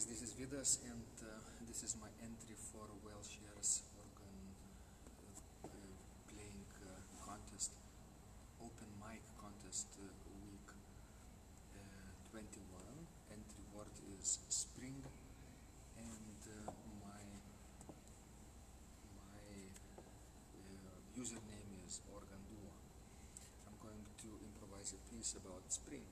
guys, this is Vidas and uh, this is my entry for Welshares organ uh, playing uh, contest, open mic contest uh, week uh, 21. Entry word is spring and uh, my my username is organ duo. I'm going to improvise a piece about spring.